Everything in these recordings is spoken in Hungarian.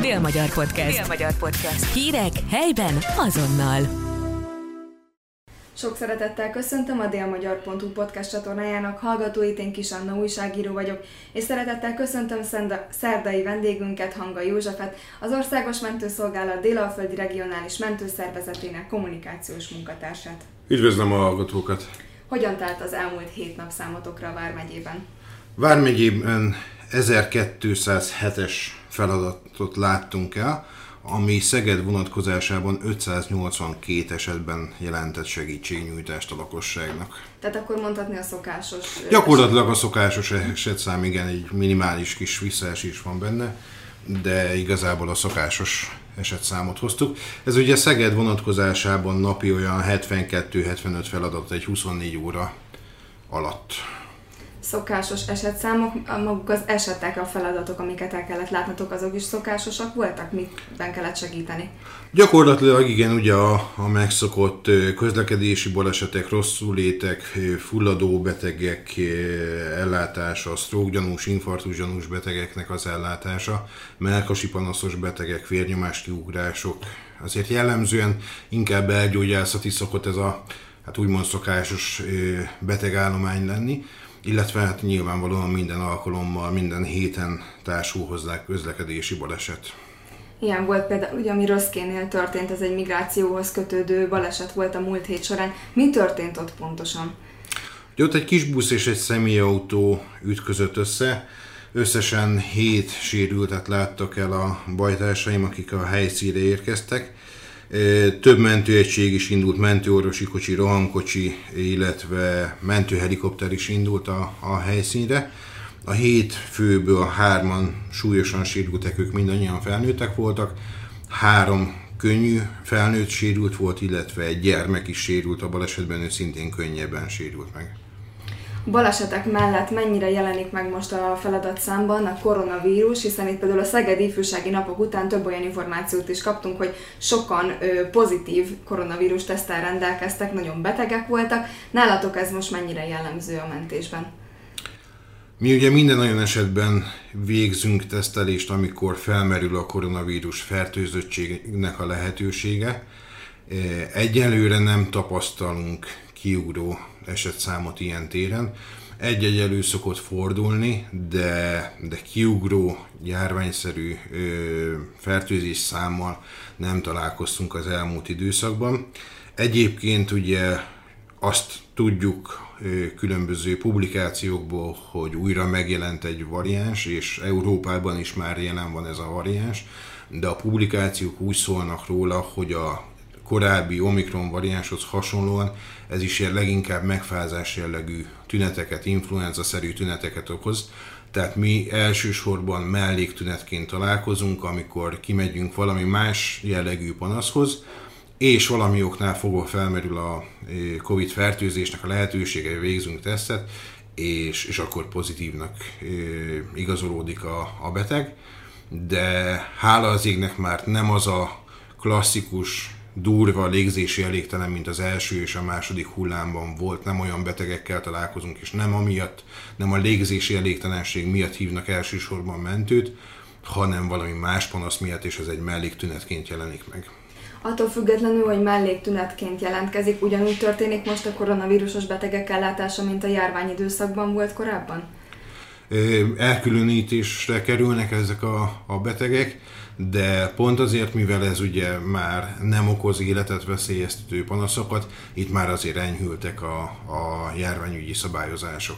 Dél-Magyar Podcast. Dél-Magyar Podcast. Hírek helyben azonnal. Sok szeretettel köszöntöm a délmagyar.hu podcast csatornájának hallgatóit, én Kis Anna újságíró vagyok, és szeretettel köszöntöm szenda, szerdai vendégünket, Hanga Józsefet, az Országos Mentőszolgálat Délalföldi Regionális Mentőszervezetének kommunikációs munkatársát. Üdvözlöm a hallgatókat! Hogyan telt az elmúlt hét nap számotokra a Vármegyében? Vármegyében 1207-es feladatot láttunk el, ami Szeged vonatkozásában 582 esetben jelentett segítségnyújtást a lakosságnak. Tehát akkor mondhatni a szokásos... Gyakorlatilag a szokásos esetszám, igen, egy minimális kis visszaesés van benne, de igazából a szokásos esetszámot hoztuk. Ez ugye Szeged vonatkozásában napi olyan 72-75 feladat egy 24 óra alatt szokásos esetszámok, maguk az esetek, a feladatok, amiket el kellett látnotok, azok is szokásosak voltak? Mikben kellett segíteni? Gyakorlatilag igen, ugye a, a megszokott közlekedési balesetek, rosszulétek, fulladó betegek ellátása, sztrókgyanús, infartusgyanús betegeknek az ellátása, melkasi panaszos betegek, vérnyomás kiugrások. Azért jellemzően inkább elgyógyászati szokott ez a hát úgymond szokásos betegállomány lenni illetve hát nyilvánvalóan minden alkalommal, minden héten társul hozzá közlekedési baleset. Ilyen volt például, ugye ami Röszkénél történt, ez egy migrációhoz kötődő baleset volt a múlt hét során. Mi történt ott pontosan? Ott egy kis busz és egy személyautó ütközött össze. Összesen hét sérültet láttak el a bajtársaim, akik a helyszínre érkeztek. Több mentőegység is indult, mentőorvosi kocsi, rohamkocsi, illetve mentőhelikopter is indult a, a helyszínre. A hét főből hárman súlyosan sérültek, ők mindannyian felnőttek voltak. Három könnyű felnőtt sérült volt, illetve egy gyermek is sérült a balesetben, ő szintén könnyebben sérült meg balesetek mellett mennyire jelenik meg most a feladatszámban a koronavírus, hiszen itt például a Szegedi Ifjúsági Napok után több olyan információt is kaptunk, hogy sokan ö, pozitív koronavírus tesztel rendelkeztek, nagyon betegek voltak. Nálatok ez most mennyire jellemző a mentésben? Mi ugye minden olyan esetben végzünk tesztelést, amikor felmerül a koronavírus fertőzöttségnek a lehetősége. Egyelőre nem tapasztalunk kiugró esetszámot ilyen téren. Egy-egy elő szokott fordulni, de, de kiugró, járványszerű ö, fertőzés számmal nem találkoztunk az elmúlt időszakban. Egyébként ugye azt tudjuk különböző publikációkból, hogy újra megjelent egy variáns, és Európában is már jelen van ez a variáns, de a publikációk úgy szólnak róla, hogy a korábbi Omikron variánshoz hasonlóan ez is ilyen leginkább megfázás jellegű tüneteket, influenza-szerű tüneteket okoz. Tehát mi elsősorban melléktünetként találkozunk, amikor kimegyünk valami más jellegű panaszhoz, és valami oknál fogva felmerül a eh, COVID fertőzésnek a lehetősége, végzünk tesztet, és, és akkor pozitívnak e, igazolódik a, a beteg. De hála az égnek már nem az a klasszikus durva légzési elégtelen, mint az első és a második hullámban volt. Nem olyan betegekkel találkozunk, és nem amiatt, nem a légzési elégtelenség miatt hívnak elsősorban mentőt, hanem valami más panasz miatt, és ez egy melléktünetként jelenik meg. Attól függetlenül, hogy melléktünetként jelentkezik, ugyanúgy történik most a koronavírusos betegek ellátása, mint a járványidőszakban volt korábban? Elkülönítésre kerülnek ezek a, a betegek de pont azért, mivel ez ugye már nem okoz életet veszélyeztető panaszokat, itt már azért enyhültek a, a járványügyi szabályozások.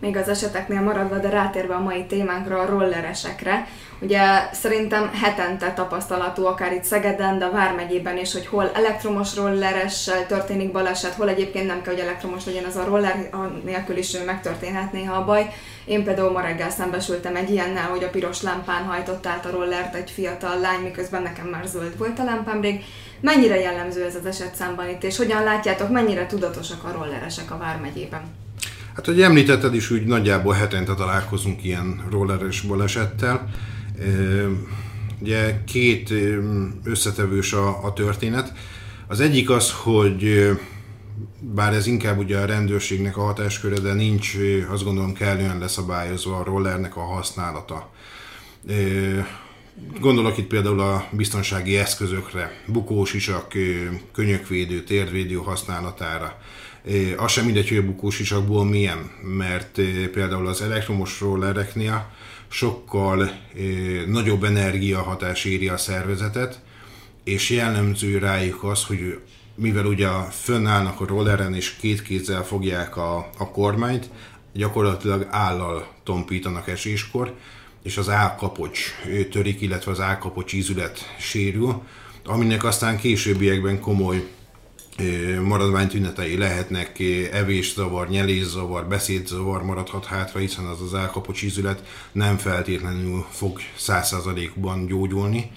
Még az eseteknél maradva, de rátérve a mai témánkra, a rolleresekre. Ugye szerintem hetente tapasztalatú, akár itt Szegeden, de a Vármegyében is, hogy hol elektromos rolleressel történik baleset, hol egyébként nem kell, hogy elektromos legyen az a roller, nélkül is megtörténhet néha a baj. Én például ma reggel szembesültem egy ilyennel, hogy a piros lámpán hajtott át a rollert egy fiatal lány, miközben nekem már zöld volt a lámpám rég. Mennyire jellemző ez az eset számban itt, és hogyan látjátok, mennyire tudatosak a rolleresek a Vármegyében? Hát, hogy említetted is, úgy nagyjából hetente találkozunk ilyen rolleres balesettel. Ugye két összetevős a, a történet. Az egyik az, hogy bár ez inkább ugye a rendőrségnek a hatásköre, de nincs azt gondolom kellően leszabályozva a rollernek a használata. Gondolok itt például a biztonsági eszközökre, bukós isak, könyökvédő, térdvédő használatára. Az sem mindegy, hogy a bukós isakból milyen, mert például az elektromos rollereknél sokkal nagyobb energiahatás éri a szervezetet, és jellemző rájuk az, hogy mivel ugye fönnállnak a rolleren és két kézzel fogják a, a kormányt, gyakorlatilag állal tompítanak eséskor, és az állkapocs törik, illetve az állkapocs ízület sérül, aminek aztán későbbiekben komoly maradványtünetei lehetnek, evészavar, nyelészavar, beszédzavar maradhat hátra, hiszen az az állkapocs ízület nem feltétlenül fog 100%-ban gyógyulni.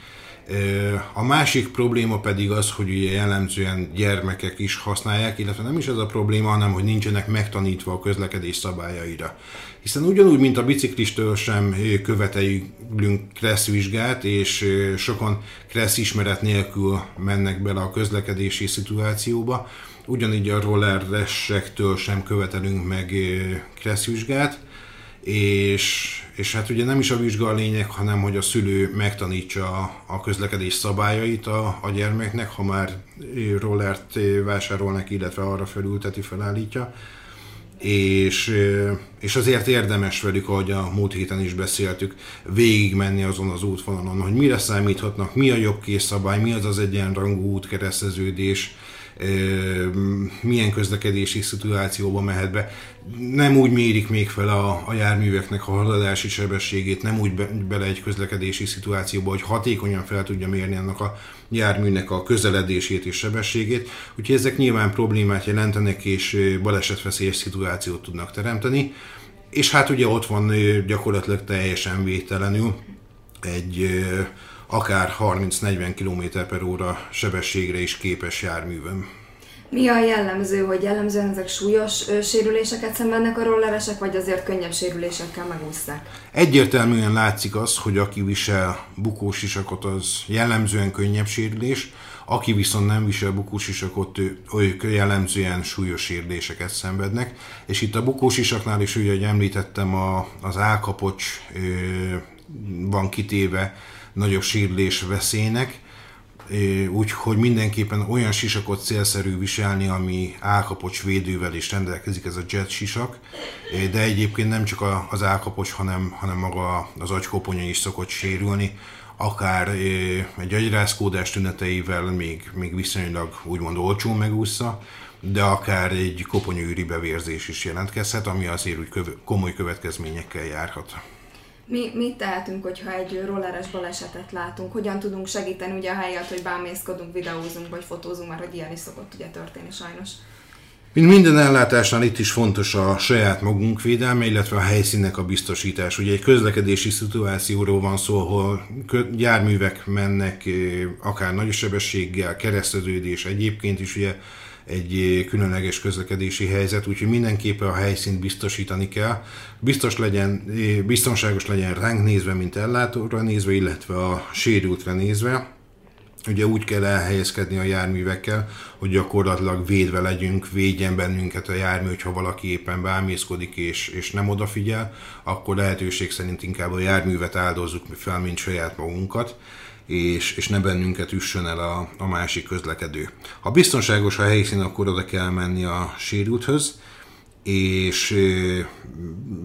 A másik probléma pedig az, hogy ugye jellemzően gyermekek is használják, illetve nem is ez a probléma, hanem hogy nincsenek megtanítva a közlekedés szabályaira. Hiszen ugyanúgy, mint a biciklistől sem követelünk kressz vizsgát, és sokan kressz ismeret nélkül mennek bele a közlekedési szituációba, ugyanígy a rolleresektől sem követelünk meg kressz vizsgát, és, és hát ugye nem is a vizsga a lényeg, hanem hogy a szülő megtanítsa a, közlekedés szabályait a, a gyermeknek, ha már rollert vásárol neki, illetve arra felülteti, felállítja. És, és azért érdemes velük, ahogy a múlt héten is beszéltük, végigmenni azon az útvonalon, hogy mire számíthatnak, mi a jobb szabály, mi az az egyenrangú útkereszteződés, milyen közlekedési szituációba mehet be. Nem úgy mérik még fel a, a járműveknek a haladási sebességét, nem úgy be, bele egy közlekedési szituációba, hogy hatékonyan fel tudja mérni annak a járműnek a közeledését és sebességét. Úgyhogy ezek nyilván problémát jelentenek, és balesetveszélyes szituációt tudnak teremteni. És hát ugye ott van gyakorlatilag teljesen vételenül egy akár 30-40 km per óra sebességre is képes járművön. Mi a jellemző, hogy jellemzően ezek súlyos ö, sérüléseket szenvednek a rolleresek, vagy azért könnyebb sérülésekkel megúszták? Egyértelműen látszik az, hogy aki visel bukós isakot, az jellemzően könnyebb sérülés, aki viszont nem visel bukós isakot, ők jellemzően súlyos sérüléseket szenvednek. És itt a bukós isaknál is, ugye, hogy említettem, a, az állkapocs ö, van kitéve nagyobb sérülés veszélynek, úgyhogy mindenképpen olyan sisakot célszerű viselni, ami állkapocs védővel is rendelkezik, ez a jet sisak, de egyébként nem csak az állkapocs, hanem, hanem maga az agykoponya is szokott sérülni, akár egy agyrázkódás tüneteivel még, még viszonylag úgymond olcsón megúszza, de akár egy koponyűri bevérzés is jelentkezhet, ami azért úgy komoly következményekkel járhat. Mi mit tehetünk, hogyha egy rolleres balesetet látunk? Hogyan tudunk segíteni ugye a helyet, hogy bámészkodunk, videózunk vagy fotózunk, mert hogy ilyen is szokott ugye történni sajnos. Mint minden ellátásnál itt is fontos a saját magunk védelme, illetve a helyszínnek a biztosítás. Ugye egy közlekedési szituációról van szó, ahol járművek mennek akár nagy sebességgel, kereszteződés egyébként is ugye egy különleges közlekedési helyzet, úgyhogy mindenképpen a helyszínt biztosítani kell. Biztos legyen, biztonságos legyen ránk nézve, mint ellátóra nézve, illetve a sérültre nézve. Ugye úgy kell elhelyezkedni a járművekkel, hogy gyakorlatilag védve legyünk, védjen bennünket a jármű, hogyha valaki éppen bámészkodik és, és nem odafigyel, akkor lehetőség szerint inkább a járművet áldozzuk fel, mint saját magunkat és, és ne bennünket üssön el a, a másik közlekedő. Ha biztonságos a helyszín, akkor oda kell menni a sérülthöz, és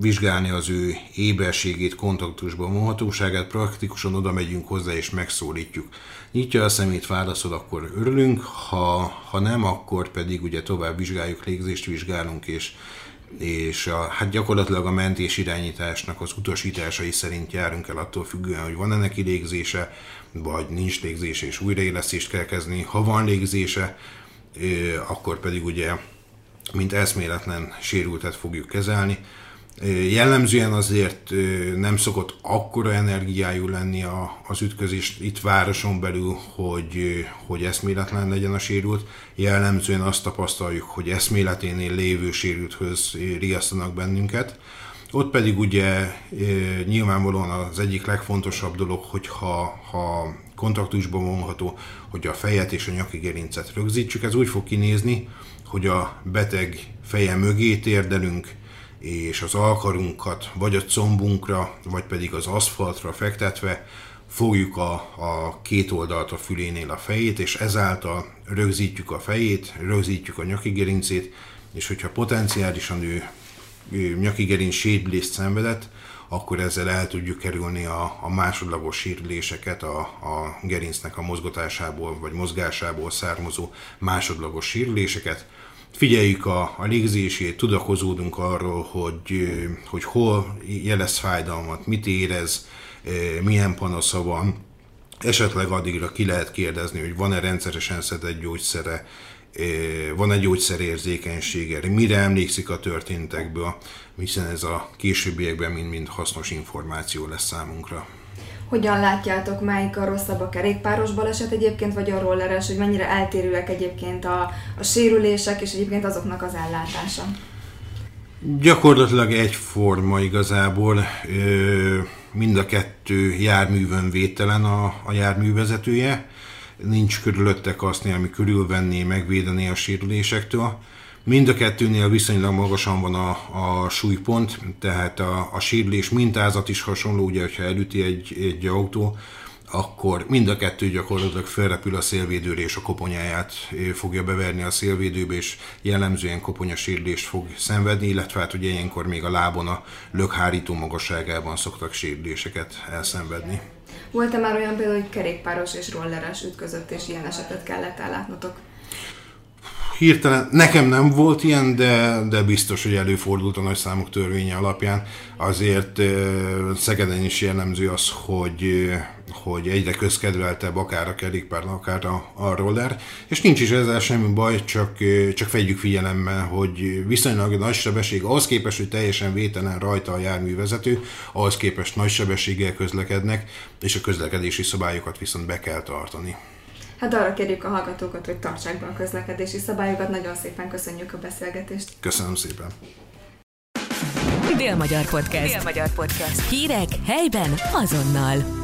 vizsgálni az ő éberségét, kontaktusban vonhatóságát, praktikusan oda megyünk hozzá és megszólítjuk. Nyitja a szemét, válaszol, akkor örülünk, ha, ha nem, akkor pedig ugye tovább vizsgáljuk, légzést vizsgálunk, és, és a, hát gyakorlatilag a mentés irányításnak az utasításai szerint járunk el attól függően, hogy van ennek légzése, vagy nincs légzése és újraélesztést kell kezdeni. Ha van légzése, akkor pedig ugye mint eszméletlen sérültet fogjuk kezelni. Jellemzően azért nem szokott akkora energiájú lenni az ütközés itt városon belül, hogy, hogy eszméletlen legyen a sérült. Jellemzően azt tapasztaljuk, hogy eszméleténél lévő sérülthöz riasztanak bennünket. Ott pedig ugye nyilvánvalóan az egyik legfontosabb dolog, hogyha ha kontaktusban vonható, hogy a fejet és a nyaki gerincet rögzítsük. Ez úgy fog kinézni, hogy a beteg feje mögé térdelünk, és az alkarunkat vagy a combunkra, vagy pedig az aszfaltra fektetve fogjuk a, a két oldalt a fülénél a fejét, és ezáltal rögzítjük a fejét, rögzítjük a nyaki gerincét, és hogyha potenciálisan ő, ő nyaki gerinc sérülést szenvedett, akkor ezzel el tudjuk kerülni a, a másodlagos sérüléseket, a, a gerincnek a mozgatásából vagy mozgásából származó másodlagos sérüléseket. Figyeljük a, a légzését, tudakozódunk arról, hogy, hogy hol jelez fájdalmat, mit érez, milyen panasza van, esetleg addigra ki lehet kérdezni, hogy van-e rendszeresen szedett gyógyszere, van egy gyógyszerérzékenysége, mire emlékszik a történtekből, hiszen ez a későbbiekben mind-mind hasznos információ lesz számunkra. Hogyan látjátok, melyik a rosszabb a kerékpáros baleset egyébként, vagy a rolleres, hogy mennyire eltérőek egyébként a, a sérülések és egyébként azoknak az ellátása? Gyakorlatilag egyforma igazából. Mind a kettő járművön vételen a, a járművezetője nincs körülötte kaszni, ami körülvenné, megvédené a sérülésektől. Mind a kettőnél viszonylag magasan van a, a súlypont, tehát a, a sérülés mintázat is hasonló, ugye, hogyha elüti egy, egy autó, akkor mind a kettő gyakorlatilag felrepül a szélvédőre, és a koponyáját fogja beverni a szélvédőbe, és jellemzően koponyasérülést fog szenvedni, illetve hát ugye ilyenkor még a lábon a lökhárító magasságában szoktak sérüléseket elszenvedni. Volt-e már olyan például, hogy kerékpáros és rolleres ütközött, és ilyen esetet kellett ellátnotok? Hirtelen nekem nem volt ilyen, de, de biztos, hogy előfordult a nagy számok törvénye alapján. Azért Szegeden is jellemző az, hogy, hogy egyre közkedveltebb akár a kerékpár, akár a, a roller, és nincs is ezzel semmi baj, csak, csak vegyük figyelemmel, hogy viszonylag nagy sebesség, ahhoz képest, hogy teljesen vételen rajta a járművezető, ahhoz képest nagy sebességgel közlekednek, és a közlekedési szabályokat viszont be kell tartani. Hát arra kérjük a hallgatókat, hogy tartsák be a közlekedési szabályokat. Nagyon szépen köszönjük a beszélgetést. Köszönöm szépen. Dél-Magyar Podcast. Dél-Magyar Podcast. Hírek helyben azonnal.